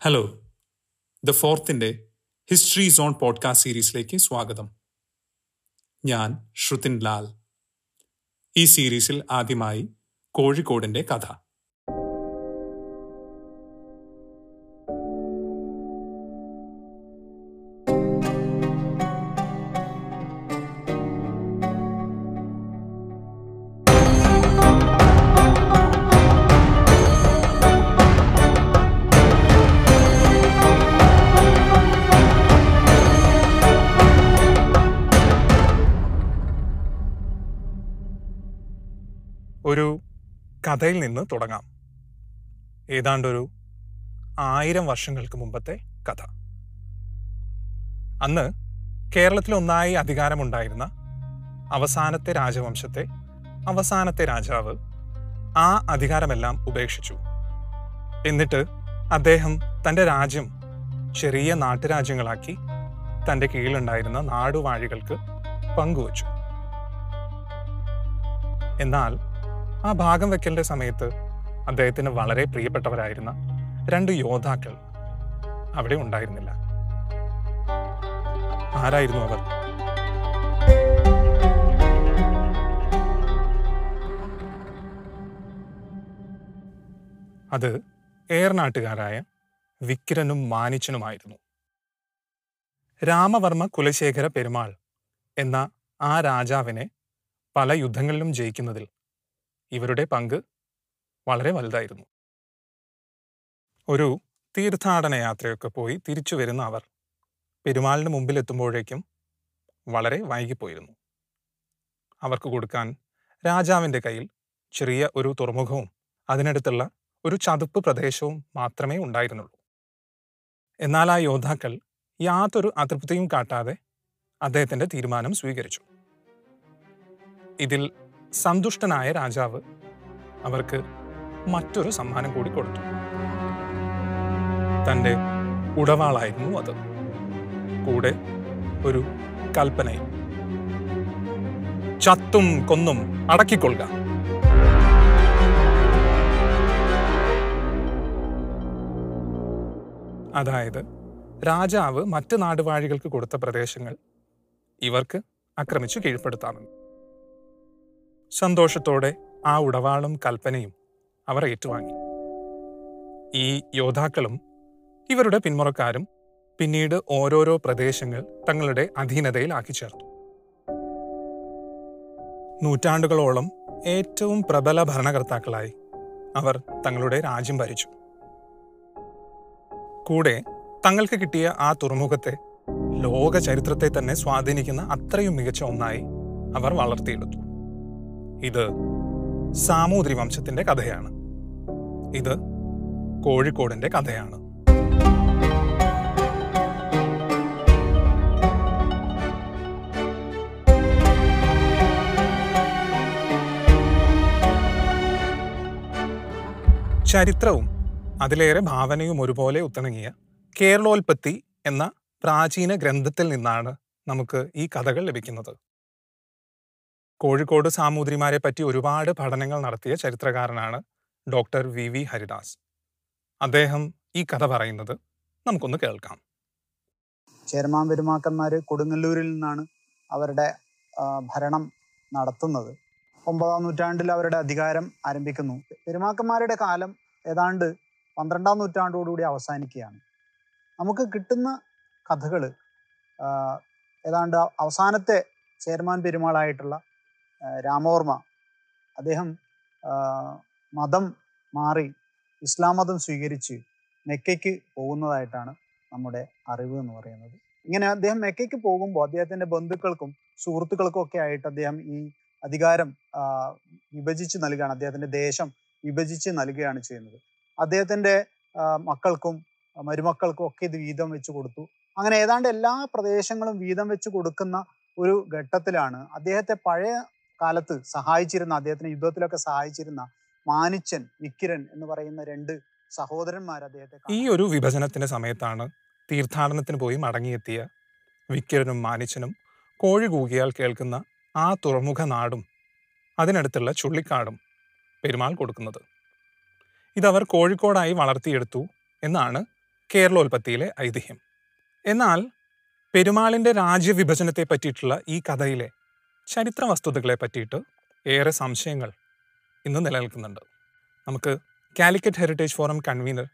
Hello the ഫോർത്തിന്റെ history zone podcast സീരീസിലേക്ക് സ്വാഗതം. ഞാൻ ശ്രുതിൻ ലാൽ. ഈ സീരീസിൽ ആദ്യമായി കോഴിക്കോടിന്റെ കഥ. ഒരു കഥയിൽ നിന്ന് തുടങ്ങാം. ഏതാണ്ടൊരു ആയിരം വർഷങ്ങൾക്ക് മുമ്പത്തെ കഥ. അന്ന് കേരളത്തിൽ ഒന്നായി അധികാരമുണ്ടായിരുന്ന അവസാനത്തെ രാജവംശത്തെ അവസാനത്തെ രാജാവ് ആ അധികാരമെല്ലാം ഉപേക്ഷിച്ചു. എന്നിട്ട് അദ്ദേഹം തന്റെ രാജ്യം ചെറിയ നാട്ടുരാജ്യങ്ങളാക്കി തന്റെ കീഴിലുണ്ടായിരുന്ന നാടുവാഴികൾക്ക് പങ്കുവച്ചു. എന്നാൽ ആ ഭാഗം വെക്കലിന്റെ സമയത്ത് അദ്ദേഹത്തിന് വളരെ പ്രിയപ്പെട്ടവരായിരുന്ന രണ്ട് യോദ്ധാക്കൾ അവിടെ ഉണ്ടായിരുന്നില്ല. ആരായിരുന്നു അവർ? അത് ഏറനാട്ടുകാരായ വിക്കിരനും മാനിച്ചനുമായിരുന്നു. രാമവർമ്മ കുലശേഖര പെരുമാൾ എന്ന ആ രാജാവിനെ പല യുദ്ധങ്ങളിലും ജയിക്കുന്നതിൽ ഇവരുടെ പങ്ക് വളരെ വലുതായിരുന്നു. ഒരു തീർത്ഥാടന യാത്രയൊക്കെ പോയി തിരിച്ചു വരുന്ന അവർ പെരുമാളിന് മുമ്പിൽ എത്തുമ്പോഴേക്കും വളരെ വൈകിപ്പോയിരുന്നു. അവർക്ക് കൊടുക്കാൻ രാജാവിന്റെ കയ്യിൽ ചെറിയ ഒരു തുറമുഖവും അതിനടുത്തുള്ള ഒരു ചതുപ്പ് പ്രദേശവും മാത്രമേ ഉണ്ടായിരുന്നുള്ളൂ. എന്നാൽ ആ യോദ്ധാക്കൾ യാതൊരു അതൃപ്തിയും കാട്ടാതെ അദ്ദേഹത്തിന്റെ തീരുമാനം സ്വീകരിച്ചു. ഇതിൽ സന്തുഷ്ടനായ രാജാവ് അവർക്ക് മറ്റൊരു സമ്മാനം കൂടി കൊടുത്തു. തന്റെ ഉടവാളായിരുന്നു അത്. കൂടെ ഒരു കൽപ്പനയും ചത്തും കൊന്നും അടക്കിക്കൊള്ളുക. അതായത് രാജാവ് മറ്റ് നാടുവാഴികൾക്ക് കൊടുത്ത പ്രദേശങ്ങൾ ഇവർക്ക് ആക്രമിച്ചു കീഴ്പ്പെടുത്താമെന്ന്. സന്തോഷത്തോടെ ആ ഉടവാളും കൽപ്പനയും അവർ ഏറ്റുവാങ്ങി. ഈ യോദ്ധാക്കളും ഇവരുടെ പിന്മുറക്കാരും പിന്നീട് ഓരോരോ പ്രദേശങ്ങൾ തങ്ങളുടെ അധീനതയിലാക്കി ചേർത്തു നൂറ്റാണ്ടുകളോളം ഏറ്റവും പ്രബല ഭരണകർത്താക്കളായി അവർ തങ്ങളുടെ രാജ്യം ഭരിച്ചു. കൂടെ തങ്ങൾക്ക് കിട്ടിയ ആ തുറമുഖത്തെ ലോക ചരിത്രത്തെ തന്നെ സ്വാധീനിക്കുന്ന അത്രയും മികച്ച ഒന്നായി അവർ വളർത്തിയെടുത്തു. ഇത് സാമൂതിരി വംശത്തിന്റെ കഥയാണ്. ഇത് കോഴിക്കോടിന്റെ കഥയാണ്. ചരിത്രവും അതിലേറെ ഭാവനയും ഒരുപോലെ ഉത്തിണങ്ങിയ കേരളോൽപ്പത്തി എന്ന പ്രാചീന ഗ്രന്ഥത്തിൽ നിന്നാണ് നമുക്ക് ഈ കഥകൾ ലഭിക്കുന്നത്. കോഴിക്കോട് സാമൂതിരിമാരെ പറ്റി ഒരുപാട് പഠനങ്ങൾ നടത്തിയ ചരിത്രകാരനാണ് ഡോക്ടർ വി വി ഹരിദാസ്. അദ്ദേഹം ഈ കഥ പറയുന്നത് നമുക്കൊന്ന് കേൾക്കാം. ചേരമാൻ പെരുമാക്കന്മാർ കൊടുങ്ങല്ലൂരിൽ നിന്നാണ് അവരുടെ ഭരണം നടത്തുന്നത്. ഒമ്പതാം നൂറ്റാണ്ടിൽ അവരുടെ അധികാരം ആരംഭിക്കുന്നു. പെരുമാക്കന്മാരുടെ കാലം ഏതാണ്ട് പന്ത്രണ്ടാം നൂറ്റാണ്ടോടുകൂടി അവസാനിക്കുകയാണ്. നമുക്ക് കിട്ടുന്ന കഥകൾ ഏതാണ്ട് അവസാനത്തെ ചേരമാൻ പെരുമാളായിട്ടുള്ള രാമവർമ്മ. അദ്ദേഹം മതം മാറി ഇസ്ലാം മതം സ്വീകരിച്ച് മെക്കയ്ക്ക് പോകുന്നതായിട്ടാണ് നമ്മുടെ അറിവ് എന്ന് പറയുന്നത്. ഇങ്ങനെ അദ്ദേഹം മെക്കയ്ക്ക് പോകുമ്പോൾ അദ്ദേഹത്തിന്റെ ബന്ധുക്കൾക്കും സുഹൃത്തുക്കൾക്കും ഒക്കെ ആയിട്ട് അദ്ദേഹം ഈ അധികാരം വിഭജിച്ച് നൽകുകയാണ്. അദ്ദേഹത്തിന്റെ ദേശം വിഭജിച്ച് നൽകുകയാണ് ചെയ്യുന്നത്. അദ്ദേഹത്തിന്റെ മക്കൾക്കും മരുമക്കൾക്കും ഒക്കെ ഇത് വീതം വെച്ച് കൊടുത്തു. അങ്ങനെ ഏതാണ്ട് എല്ലാ പ്രദേശങ്ങളും വീതം വെച്ച് കൊടുക്കുന്ന ഒരു ഘട്ടത്തിലാണ് അദ്ദേഹത്തെ പഴയ കാലത്ത് സഹായിച്ചിരുന്ന അദ്ദേഹത്തിന് യുദ്ധത്തിലൊക്കെ സഹായിച്ചിരുന്ന മാനിച്ചൻ വിക്കിരൻ എന്ന് പറയുന്ന രണ്ട് സഹോദരന്മാർ അദ്ദേഹത്തെ ഈ ഒരു വിഭജനത്തിന്റെ സമയത്താണ് തീർത്ഥാടനത്തിന് പോയി മടങ്ങിയെത്തിയ വിക്കിരനും മാനിച്ചനും കോഴി കൂകിയാൽ കേൾക്കുന്ന ആ തുറമുഖ നാടും അതിനടുത്തുള്ള ചുള്ളിക്കാടും പെരുമാൾ കൊടുക്കുന്നത്. ഇതവർ കോഴിക്കോടായി വളർത്തിയെടുത്തു എന്നാണ് കേരളോൽപ്പത്തിയിലെ ഐതിഹ്യം. എന്നാൽ പെരുമാളിന്റെ രാജ്യവിഭജനത്തെ പറ്റിയിട്ടുള്ള ഈ കഥയിലെ ചരിത്ര വസ്തുതകളെ പറ്റിയിട്ട് ഏറെ സംശയങ്ങൾ ഇന്ന് നിലനിൽക്കുന്നുണ്ട്. നമുക്ക് Calicut heritage forum convener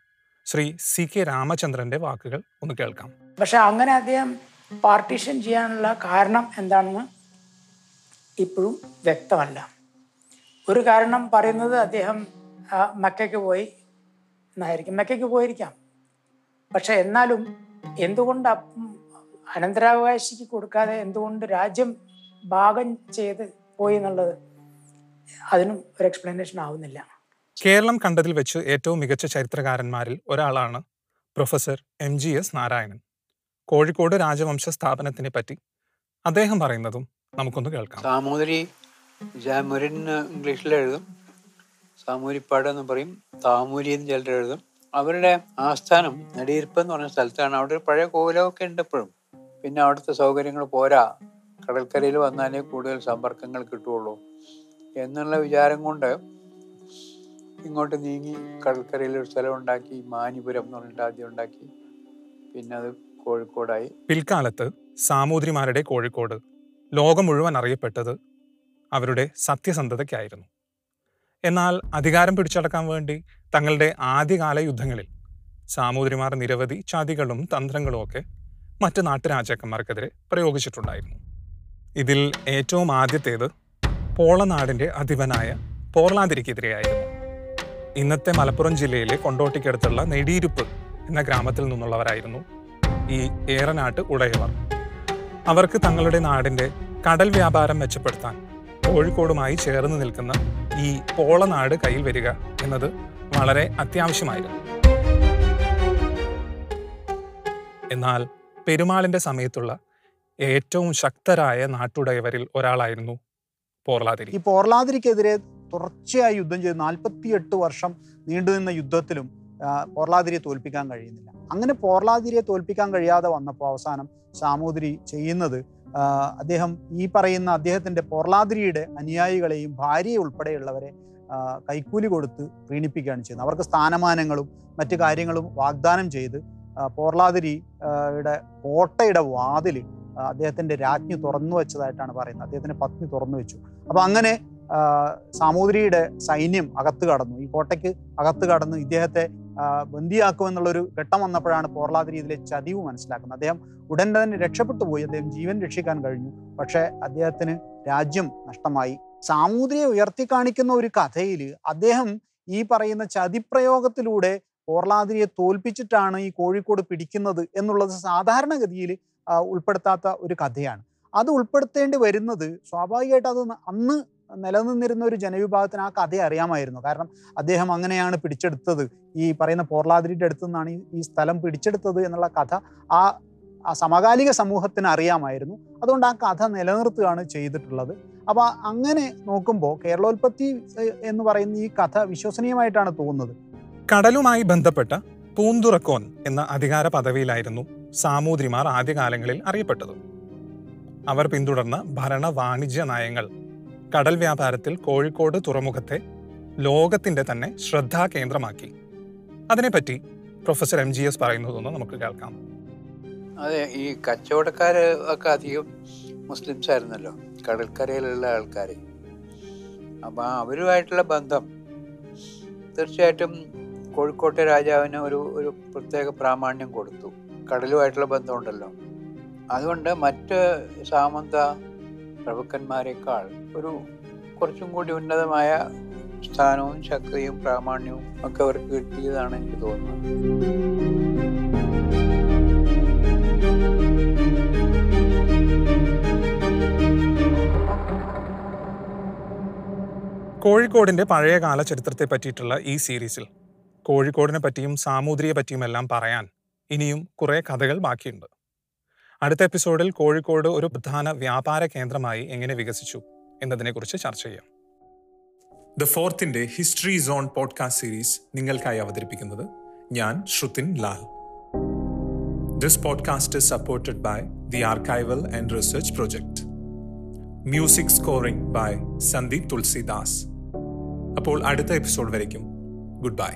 Shri C K രാമചന്ദ്രന്റെ വാക്കുകൾ ഒന്ന് കേൾക്കാം. പക്ഷെ അങ്ങനെ അദ്ദേഹം പാർട്ടീഷൻ ചെയ്യാനുള്ള കാരണം എന്താണെന്ന് ഇപ്പോഴും വ്യക്തമല്ല. ഒരു കാരണം പറയുന്നത് അദ്ദേഹം മക്കയ്ക്ക് പോയി എന്നായിരിക്കും. മക്കയ്ക്ക് പോയിരിക്കാം. പക്ഷെ എന്നാലും എന്തുകൊണ്ട് അനന്തരാവകാശിക്ക് കൊടുക്കാതെ എന്തുകൊണ്ട് രാജ്യം ഭാഗം ചെയ്ത് പോയി എന്നുള്ളത് അതിനും ഒരു എക്സ്പ്ലനേഷൻ ആവുന്നില്ല. കേരളം കണ്ടതിൽ വെച്ച് ഏറ്റവും മികച്ച ചരിത്രകാരന്മാരിൽ ഒരാളാണ് professor M G S Narayanan. Kozhikode രാജവംശ സ്ഥാപനത്തിനെ പറ്റി അദ്ദേഹം പറയുന്നതും നമുക്കൊന്ന് കേൾക്കാം. സാമൂതിരി ജാമുരിൻ ഇംഗ്ലീഷിൽ എഴുതും. സാമൂരിപ്പാട് എന്ന് പറയും. താമൂരി എന്ന് ചിലർ എഴുതും. അവരുടെ ആസ്ഥാനം നെടിയിരുപ്പ് എന്ന് പറഞ്ഞ സ്ഥലത്താണ്. അവിടെ ഒരു പഴയ കോലമൊക്കെ ഉണ്ട് എപ്പോഴും പിന്നെ അവിടുത്തെ സൗകര്യങ്ങൾ പോരാ. കടൽക്കരയിൽ വന്നാലേ കൂടുതൽ സമ്പർക്കങ്ങൾ കിട്ടുള്ളൂ എന്നുള്ള വിചാരം കൊണ്ട് ഇങ്ങോട്ട് നീങ്ങി കടൽക്കരയിൽ ഒരു സ്ഥലം ഉണ്ടാക്കി മാനിപുരം എന്ന് പറഞ്ഞിട്ട് ആദ്യം ഉണ്ടാക്കി. പിന്നെ അത് കോഴിക്കോടായി. പിൽക്കാലത്ത് സാമൂതിരിമാരുടെ കോഴിക്കോട് ലോകം മുഴുവൻ അറിയപ്പെട്ടത് അവരുടെ സത്യസന്ധതയ്ക്കായിരുന്നു. എന്നാൽ അധികാരം പിടിച്ചടക്കാൻ വേണ്ടി തങ്ങളുടെ ആദ്യകാല യുദ്ധങ്ങളിൽ സാമൂതിരിമാർ നിരവധി ചതികളും തന്ത്രങ്ങളും ഒക്കെ മറ്റ് നാട്ടുരാജാക്കന്മാർക്കെതിരെ പ്രയോഗിച്ചിട്ടുണ്ടായിരുന്നു. ഇതിൽ ഏറ്റവും ആദ്യത്തേത് പോളനാടിന്റെ അധിപനായ പോർലാതിരിക്കെതിരെയായിരുന്നു ഇന്നത്തെ മലപ്പുറം ജില്ലയിലെ കൊണ്ടോട്ടിക്കടുത്തുള്ള നെടിയിരുപ്പ് എന്ന ഗ്രാമത്തിൽ നിന്നുള്ളവരായിരുന്നു ഈ ഏറനാട്ട് ഉടയവർ. അവർക്ക് തങ്ങളുടെ നാടിന്റെ കടൽ വ്യാപാരം മെച്ചപ്പെടുത്താൻ കോഴിക്കോടുമായി ചേർന്ന് നിൽക്കുന്ന ഈ പോളനാട് കയ്യിൽ വരിക എന്നത് വളരെ അത്യാവശ്യമായിരുന്നു. എന്നാൽ പെരുമാളിന്റെ സമയത്തുള്ള ഏറ്റവും ശക്തരായ നാട്ടുടയവരിൽ ഒരാളായിരുന്നു പോർലാതിരി ഈ പോർലാതിരിക്കെതിരെ തുടർച്ചയായി യുദ്ധം ചെയ്ത് നാൽപ്പത്തിയെട്ട് വർഷം നീണ്ടുനിന്ന യുദ്ധത്തിലും പോർലാതിരിയെ തോൽപ്പിക്കാൻ കഴിയുന്നില്ല. അങ്ങനെ പോർലാതിരിയെ തോൽപ്പിക്കാൻ കഴിയാതെ വന്നപ്പോൾ അവസാനം സാമൂതിരി ചെയ്യുന്നത് അദ്ദേഹം ഈ പറയുന്ന അദ്ദേഹത്തിന്റെ പോർലാതിരിയുടെ അനുയായികളെയും ഭാര്യയെ ഉൾപ്പെടെയുള്ളവരെ കൈക്കൂലി കൊടുത്ത് പ്രീണിപ്പിക്കുകയാണ് ചെയ്യുന്നത്. അവർക്ക് സ്ഥാനമാനങ്ങളും മറ്റു കാര്യങ്ങളും വാഗ്ദാനം ചെയ്ത് പോർലാതിരിയുടെ കോട്ടയുടെ വാതിൽ അദ്ദേഹത്തിന്റെ രാജ്ഞി തുറന്നു വെച്ചതായിട്ടാണ് പറയുന്നത്. അദ്ദേഹത്തിന്റെ പത്നി തുറന്നു വെച്ചു. അപ്പൊ അങ്ങനെ സാമൂതിരിയുടെ സൈന്യം അകത്ത് കടന്നു. ഈ കോട്ടയ്ക്ക് അകത്ത് കടന്ന് ഇദ്ദേഹത്തെ ബന്ദിയാക്കുമെന്നുള്ളൊരു ഘട്ടം വന്നപ്പോഴാണ് പോർളാതിരി ഇതിലെ ചതിവ് മനസ്സിലാക്കുന്നത്. അദ്ദേഹം ഉടൻ തന്നെ രക്ഷപ്പെട്ടു പോയി. അദ്ദേഹം ജീവൻ രക്ഷിക്കാൻ കഴിഞ്ഞു. പക്ഷേ അദ്ദേഹത്തിന് രാജ്യം നഷ്ടമായി. സാമൂതിരിയെ ഉയർത്തി കാണിക്കുന്ന ഒരു കഥയിൽ അദ്ദേഹം ഈ പറയുന്ന ചതിപ്രയോഗത്തിലൂടെ പോർളാതിരിയെ തോൽപ്പിച്ചിട്ടാണ് ഈ കോഴിക്കോട് പിടിക്കുന്നത് എന്നുള്ളത് സാധാരണഗതിയിൽ ഉൾപ്പെടുത്താത്ത ഒരു കഥയാണ്. അത് ഉൾപ്പെടുത്തേണ്ടി വരുന്നത് സ്വാഭാവികമായിട്ട് അത് അന്ന് നിലനിന്നിരുന്ന ഒരു ജനവിഭാഗത്തിന് ആ കഥ അറിയാമായിരുന്നു. കാരണം അദ്ദേഹം അങ്ങനെയാണ് പിടിച്ചെടുത്തത്. ഈ പറയുന്ന പോർലാതിരിയുടെ അടുത്തു നിന്നാണ് ഈ- സ്ഥലം പിടിച്ചെടുത്തത് എന്നുള്ള കഥ ആ ആ സമകാലിക സമൂഹത്തിന് അറിയാമായിരുന്നു. അതുകൊണ്ട് ആ കഥ നിലനിർത്തുകയാണ് ചെയ്തിട്ടുള്ളത്. അപ്പൊ അങ്ങനെ നോക്കുമ്പോൾ കേരളോൽപ്പത്തി എന്ന് പറയുന്ന ഈ കഥ വിശ്വസനീയമായിട്ടാണ് തോന്നുന്നത്. കടലുമായി ബന്ധപ്പെട്ട പൂന്തുറക്കോൻ എന്ന അധികാര പദവിയിലായിരുന്നു സാമൂതിരിമാർ ആദ്യകാലങ്ങളിൽ അറിയപ്പെട്ടത്. അവർ പിന്തുടർന്ന ഭരണ വാണിജ്യ നയങ്ങൾ കടൽ വ്യാപാരത്തിൽ കോഴിക്കോട് തുറമുഖത്തെ ലോകത്തിന്റെ തന്നെ ശ്രദ്ധാകേന്ദ്രമാക്കി അതിനെപ്പറ്റി പ്രൊഫസർ എം ജി എസ് പറയുന്നതൊന്ന് നമുക്ക് കേൾക്കാം. അതെ ഈ കച്ചവടക്കാർ ഒക്കെ അധികം മുസ്ലിംസ് ആയിരുന്നല്ലോ കടൽക്കരയിലുള്ള ആൾക്കാർ അപ്പൊ അവരുമായിട്ടുള്ള ബന്ധം തീർച്ചയായിട്ടും കോഴിക്കോട്ടെ രാജാവിന് ഒരു ഒരു പ്രത്യേക പ്രാമാണ്യം കൊടുത്തു. കടലുമായിട്ടുള്ള ബന്ധമുണ്ടല്ലോ. അതുകൊണ്ട് മറ്റ് സാമന്ത പ്രഭുക്കന്മാരെക്കാൾ ഒരു കുറച്ചും കൂടി ഉന്നതമായ സ്ഥാനവും ശക്തിയും പ്രാമാണ്യവും ഒക്കെ അവർക്ക് കിട്ടിയതാണ് എനിക്ക് തോന്നുന്നത്. കോഴിക്കോടിന്റെ പഴയകാല ചരിത്രത്തെ പറ്റിയിട്ടുള്ള ഈ സീരീസിൽ കോഴിക്കോടിനെ പറ്റിയും സാമൂതിരിയെ പറ്റിയും എല്ലാം പറയാൻ ഇനിയും കുറേ കഥകൾ ബാക്കിയുണ്ട്. അടുത്ത എപ്പിസോഡിൽ കോഴിക്കോട് ഒരു പ്രധാന വ്യാപാര കേന്ദ്രമായി എങ്ങനെ വികസിച്ചു എന്നതിനെക്കുറിച്ച് ചർച്ച ചെയ്യാം. ദ ഫോർത്തിന്റെ ഹിസ്റ്ററി സോൺ പോഡ്കാസ്റ്റ് സീരീസ് നിങ്ങൾക്കായി അവതരിപ്പിക്കുന്നത് ഞാൻ Shruthin Lal. This podcast is supported by the archival and research project music scoring by Sandeep Thulasidas അപ്പോൾ അടുത്ത എപ്പിസോഡ് വരയ്ക്കും. Good bye